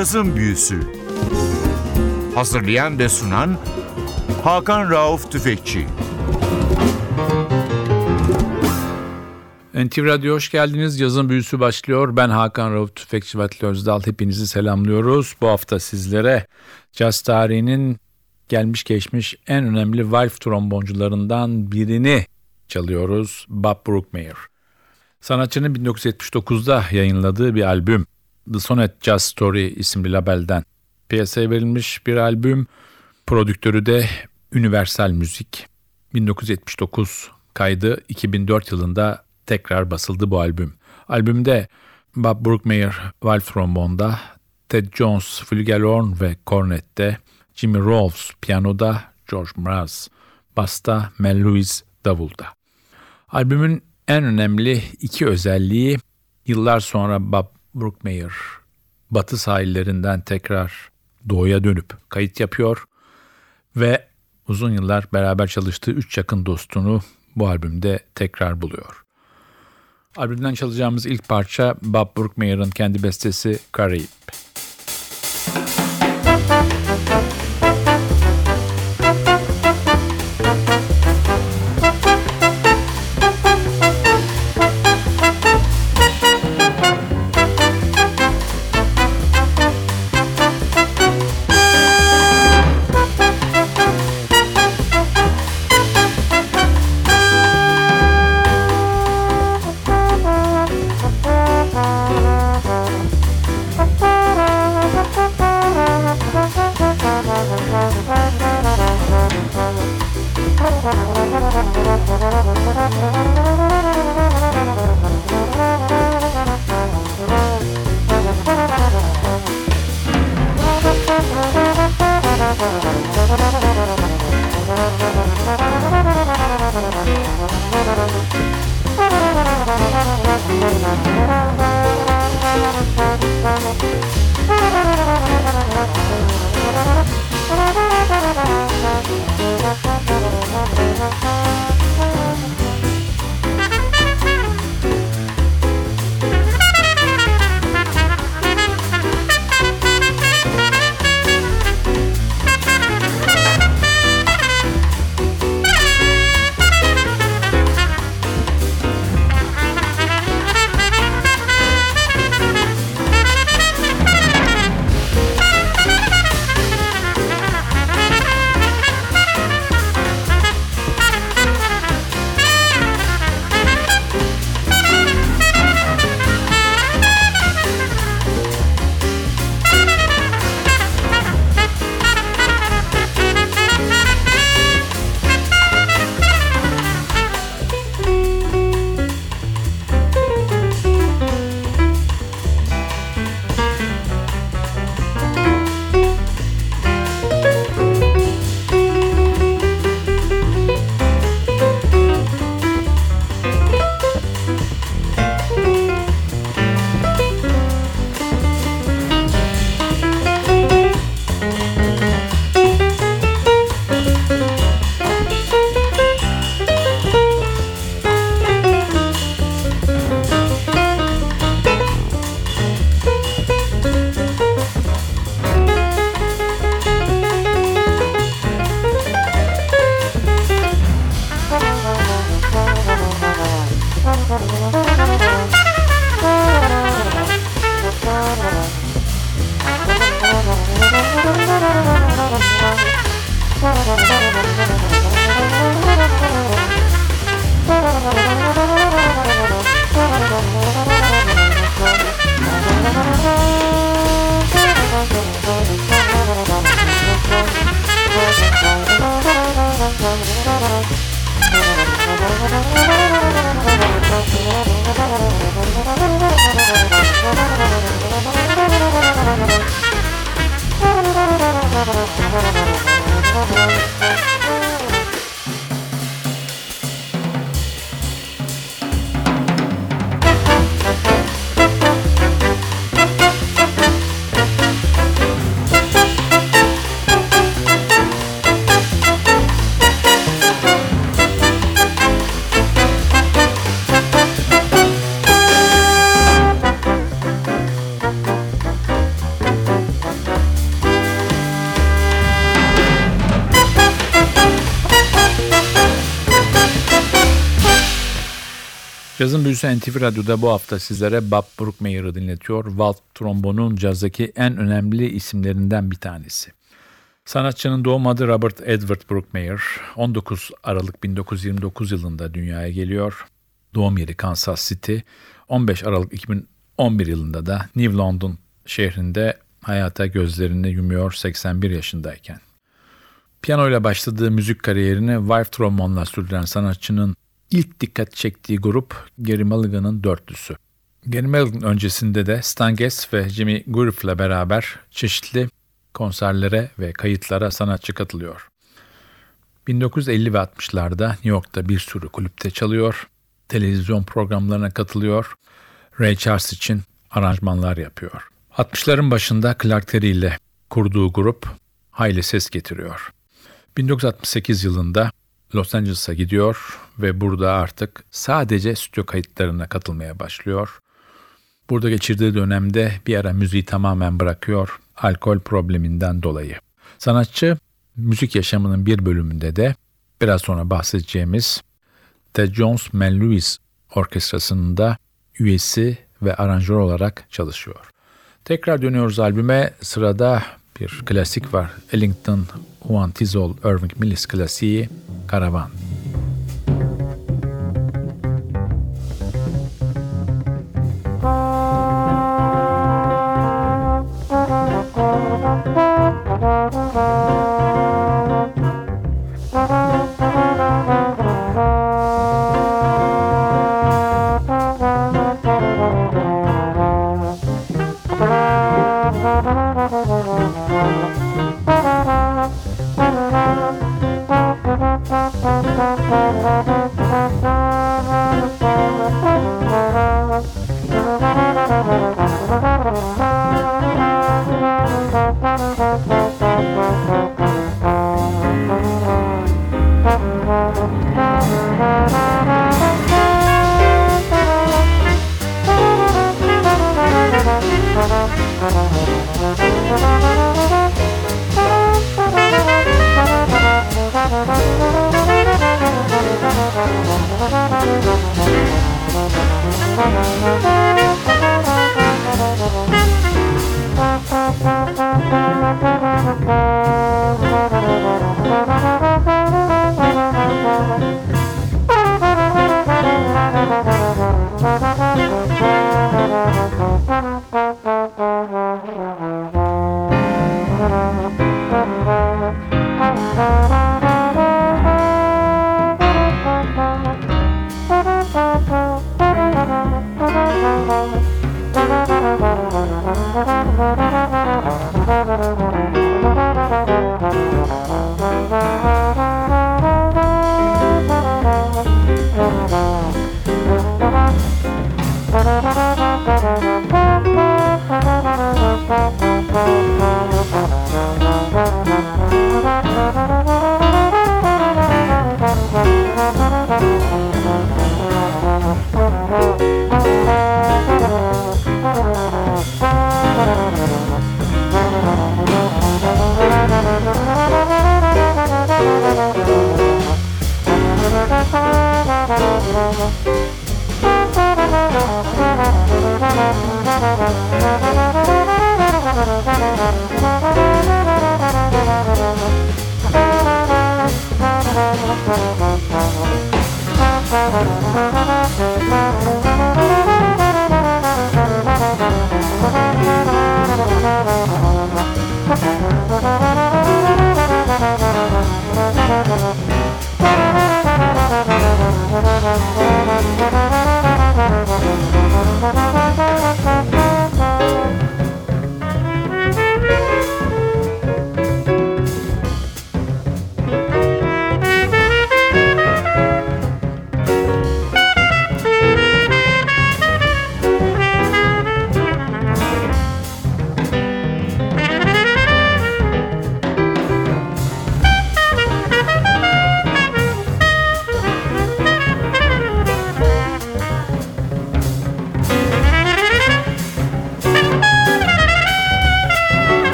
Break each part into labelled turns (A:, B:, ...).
A: Cazın Büyüsü Hazırlayan ve sunan Hakan Rauf Tüfekçi
B: NTV Radyo hoş geldiniz. Yazın büyüsü başlıyor. Ben Hakan Rauf Tüfekçi Vatli Özdal. Hepinizi selamlıyoruz. Bu hafta sizlere caz tarihinin gelmiş geçmiş en önemli valve tromboncularından birini çalıyoruz. Bob Brookmeyer. Sanatçının 1979'da yayınladığı bir albüm The Sonnet Jazz Story isimli labelden piyasaya verilmiş bir albüm. Prodüktörü de Universal Müzik. 1979 kaydı 2004 yılında tekrar basıldı bu albüm. Albümde Bob Brookmeyer valve trombonda, Ted Jones flügelhorn ve kornette, Jimmy Rolfes piyanoda, George Mraz basta, Mel Lewis davulda. Albümün en önemli iki özelliği yıllar sonra Bob Brookmeyer batı sahillerinden tekrar doğuya dönüp kayıt yapıyor ve uzun yıllar beraber çalıştığı üç yakın dostunu bu albümde tekrar buluyor. Albümden çalacağımız ilk parça Bob Brookmeyer'ın kendi bestesi Karayip. Cazın büyüsü NTV Radyo'da bu hafta sizlere Bob Brookmeyer'ı dinletiyor. Walt trombonun cazdaki en önemli isimlerinden bir tanesi. Sanatçının doğum adı Robert Edward Brookmeyer. 19 Aralık 1929 yılında dünyaya geliyor. Doğum yeri Kansas City. 15 Aralık 2011 yılında da New London şehrinde hayata gözlerini yumuyor 81 yaşındayken. Piyano ile başladığı müzik kariyerini wife trombonla sürdüren sanatçının ilk dikkat çektiği grup Gary Mulligan'ın dörtlüsü. Gary Mulligan öncesinde de Stan Getz ve Jimmy Griff ile beraber çeşitli konserlere ve kayıtlara sanatçı katılıyor. 1950 ve 60'larda New York'ta bir sürü kulüpte çalıyor, televizyon programlarına katılıyor, Ray Charles için aranjmanlar yapıyor. 60'ların başında Clark Terry ile kurduğu grup hayli ses getiriyor. 1968 yılında Los Angeles'a gidiyor ve burada artık sadece stüdyo kayıtlarına katılmaya başlıyor. Burada geçirdiği dönemde bir ara müziği tamamen bırakıyor alkol probleminden dolayı. Sanatçı müzik yaşamının bir bölümünde de biraz sonra bahsedeceğimiz The Jones Man Lewis Orkestrası'nın da üyesi ve aranjör olarak çalışıyor. Tekrar dönüyoruz albüme. Sırada bir klasik var. Ellington, Juan Tizol, Irving Millis klasiği Karavan. Oh. Thank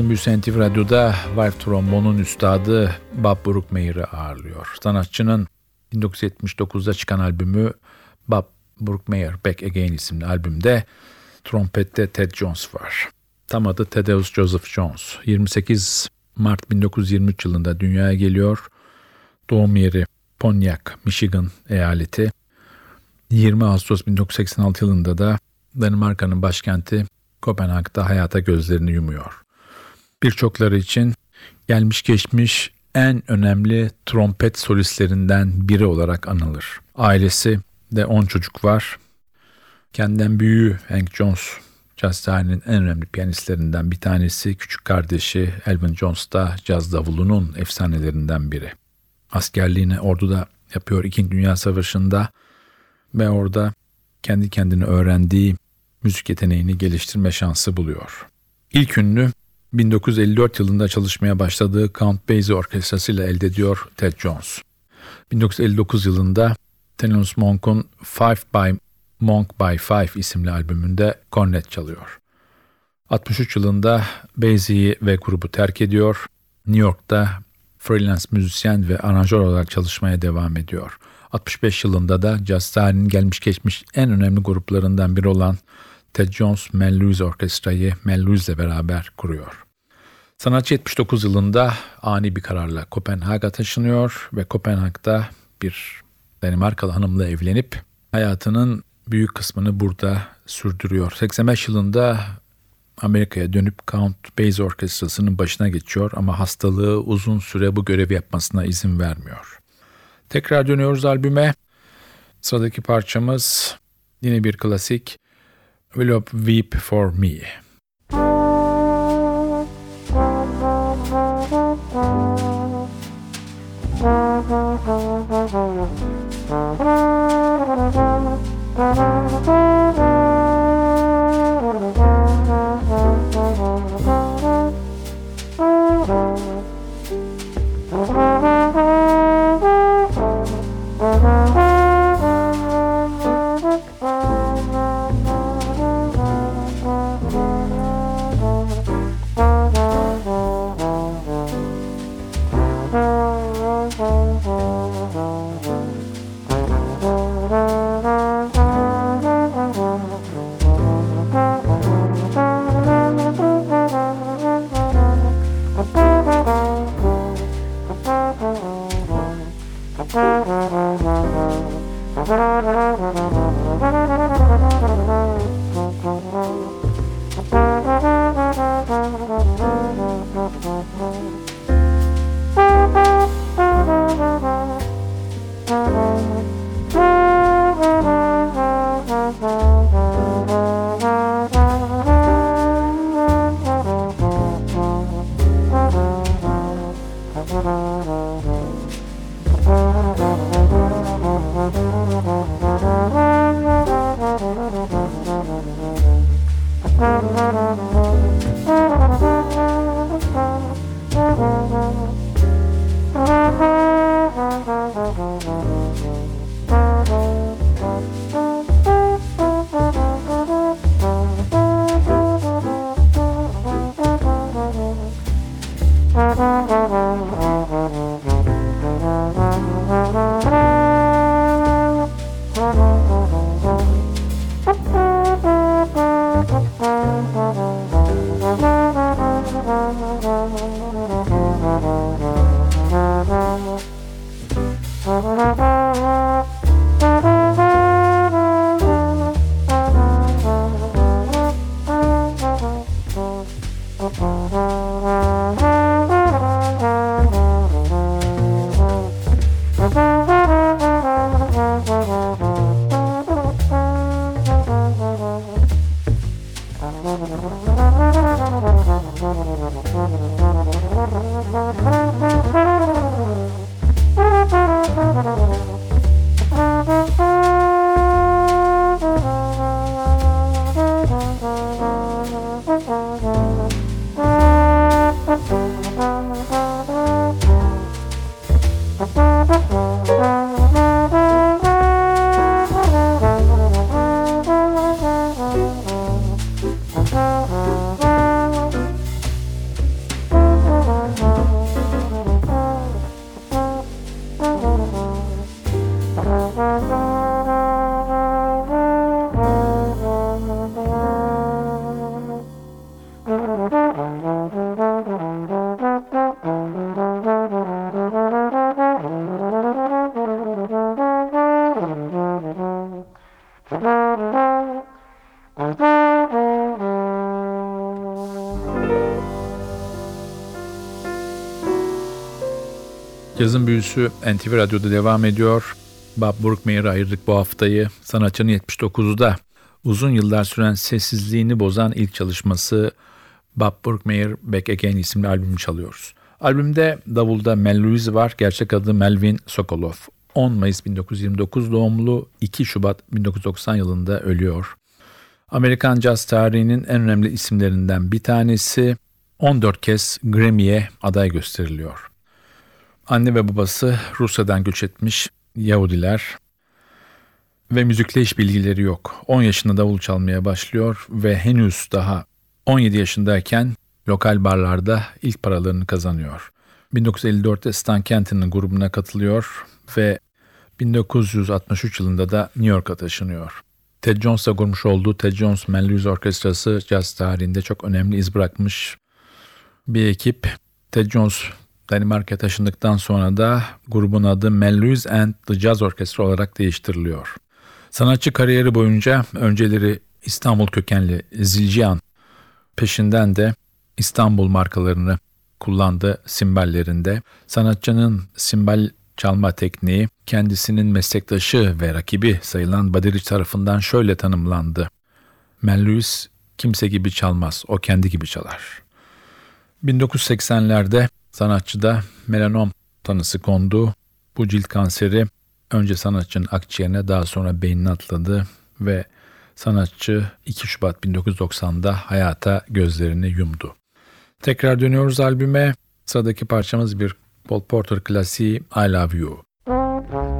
B: Cazın Büyüsü NTV Radyo'da Vibe Trombon'un üstadı Bob Brookmeyer'ı ağırlıyor. Sanatçının 1979'da çıkan albümü Bob Brookmeyer Back Again isimli albümde trompette Ted Jones var. Tam adı Thaddeus Joseph Jones. 28 Mart 1923 yılında dünyaya geliyor. Doğum yeri Pontiac, Michigan eyaleti. 20 Ağustos 1986 yılında da Danimarka'nın başkenti Kopenhag'da hayata gözlerini yumuyor. Birçokları için gelmiş geçmiş en önemli trompet solistlerinden biri olarak anılır. Ailesi de 10 çocuk var. Kendinden büyüğü Hank Jones, caz tarihinin en önemli piyanistlerinden bir tanesi. Küçük kardeşi Elvin Jones da caz davulunun efsanelerinden biri. Askerliğini orduda yapıyor İkinci Dünya Savaşı'nda ve orada kendi kendine öğrendiği müzik yeteneğini geliştirme şansı buluyor. İlk ünlü 1954 yılında çalışmaya başladığı Count Basie Orkestrası ile elde ediyor Ted Jones. 1959 yılında Thelonious Monk'un Five by Monk by Five isimli albümünde kornet çalıyor. 63 yılında Basie'yi ve grubu terk ediyor. New York'ta freelance müzisyen ve aranjör olarak çalışmaya devam ediyor. 65 yılında da jazz tarihinin gelmiş geçmiş en önemli gruplarından biri olan Ted Jones Mel Lewis Orkestra'yı Mel Lewis ile beraber kuruyor. Sanatçı 79 yılında ani bir kararla Kopenhag'a taşınıyor ve Kopenhag'da bir Danimarkalı hanımla evlenip hayatının büyük kısmını burada sürdürüyor. 85 yılında Amerika'ya dönüp Count Basie Orkestrası'nın başına geçiyor ama hastalığı uzun süre bu görevi yapmasına izin vermiyor. Tekrar dönüyoruz albüme. Sıradaki parçamız yine bir klasik Will you Weep for me. Büyüsü NTV Radyo'da devam ediyor. Bob Brookmeyer'ı ayırdık bu haftayı. Sanatçının 79'da uzun yıllar süren sessizliğini bozan ilk çalışması Bob Brookmeyer Back Again isimli albümü çalıyoruz. Albümde davulda Mel Louise var, gerçek adı Melvin Sokolov. 10 Mayıs 1929 doğumlu 2 Şubat 1990 yılında ölüyor. Amerikan caz tarihinin en önemli isimlerinden bir tanesi 14 kez Grammy'ye aday gösteriliyor. Anne ve babası Rusya'dan göç etmiş Yahudiler ve müzikle hiç bilgileri yok. 10 yaşında davul çalmaya başlıyor ve henüz daha 17 yaşındayken lokal barlarda ilk paralarını kazanıyor. 1954'te Stan Kenton'ın grubuna katılıyor ve 1963 yılında da New York'a taşınıyor. Ted Jones'la kurmuş olduğu Ted Jones Menluse Orkestrası caz tarihinde çok önemli iz bırakmış bir ekip. Ted Jones Danimarka'ya taşındıktan sonra da grubun adı Menluse and the Jazz Orchestra olarak değiştiriliyor. Sanatçı kariyeri boyunca önceleri İstanbul kökenli Zilcihan peşinden de İstanbul markalarını kullandı simballerinde. Sanatçının simbal çalma tekniği kendisinin meslektaşı ve rakibi sayılan Badiric tarafından şöyle tanımlandı. Menlus kimse gibi çalmaz, o kendi gibi çalar. 1980'lerde sanatçıda melanom tanısı kondu. Bu cilt kanseri önce sanatçının akciğerine daha sonra beynine atladı ve sanatçı 2 Şubat 1990'da hayata gözlerini yumdu. Tekrar dönüyoruz albüme. Sıradaki parçamız bir Paul Porter klasiği I Love You.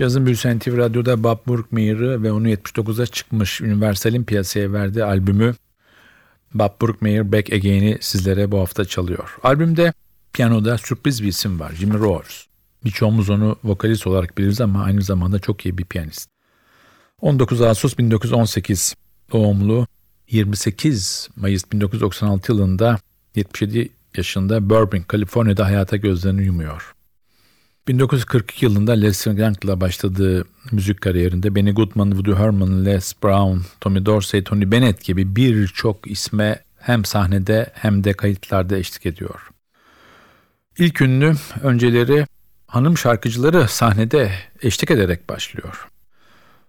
B: Cazın Büyüsü NTV Radyo'da Bob Brookmeyer'ı ve onu 79'a çıkmış Universal'in piyasaya verdiği albümü Bob Brookmeyer Back Again'i sizlere bu hafta çalıyor. Albümde piyanoda sürpriz bir isim var Jimmy Rose. Birçoğumuz onu vokalist olarak biliriz ama aynı zamanda çok iyi bir piyanist. 19 Ağustos 1918 doğumlu 28 Mayıs 1996 yılında 77 yaşında Burbank, Kaliforniya'da hayata gözlerini yumuyor. 1942 yılında Lester Young'la başladığı müzik kariyerinde Benny Goodman, Woody Herman, Les Brown, Tommy Dorsey, Tony Bennett gibi birçok isme hem sahnede hem de kayıtlarda eşlik ediyor. İlk ünlü önceleri hanım şarkıcıları sahnede eşlik ederek başlıyor.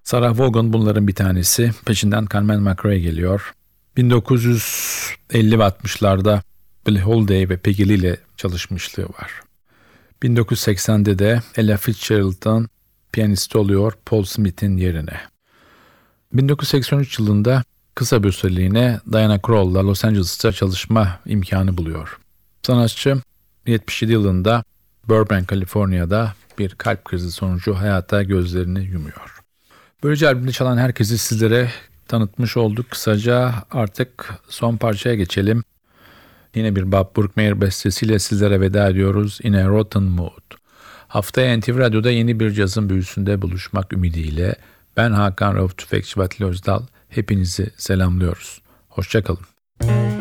B: Sarah Vaughan bunların bir tanesi. Peşinden Carmen McRae geliyor. 1950 ve 60'larda Billie Holiday ve Peggy Lee ile çalışmışlığı var. 1980'de de Ella Fitzgerald'dan piyanist oluyor Paul Smith'in yerine. 1983 yılında kısa bir süreliğine Diana Krall'la Los Angeles'ta çalışma imkanı buluyor. Sanatçı 77 yılında Burbank, Kaliforniya'da bir kalp krizi sonucu hayata gözlerini yumuyor. Böylece albümde çalan herkesi sizlere tanıtmış olduk. Kısaca artık son parçaya geçelim. Yine bir Bob Brookmeyer bestesiyle sizlere veda ediyoruz. In a Rotten Mood. Haftaya NTV Radyo'da yeni bir cazın büyüsünde buluşmak ümidiyle ben Hakan Rauf Tüfekçi Batlı Özdal. Hepinizi selamlıyoruz. Hoşçakalın.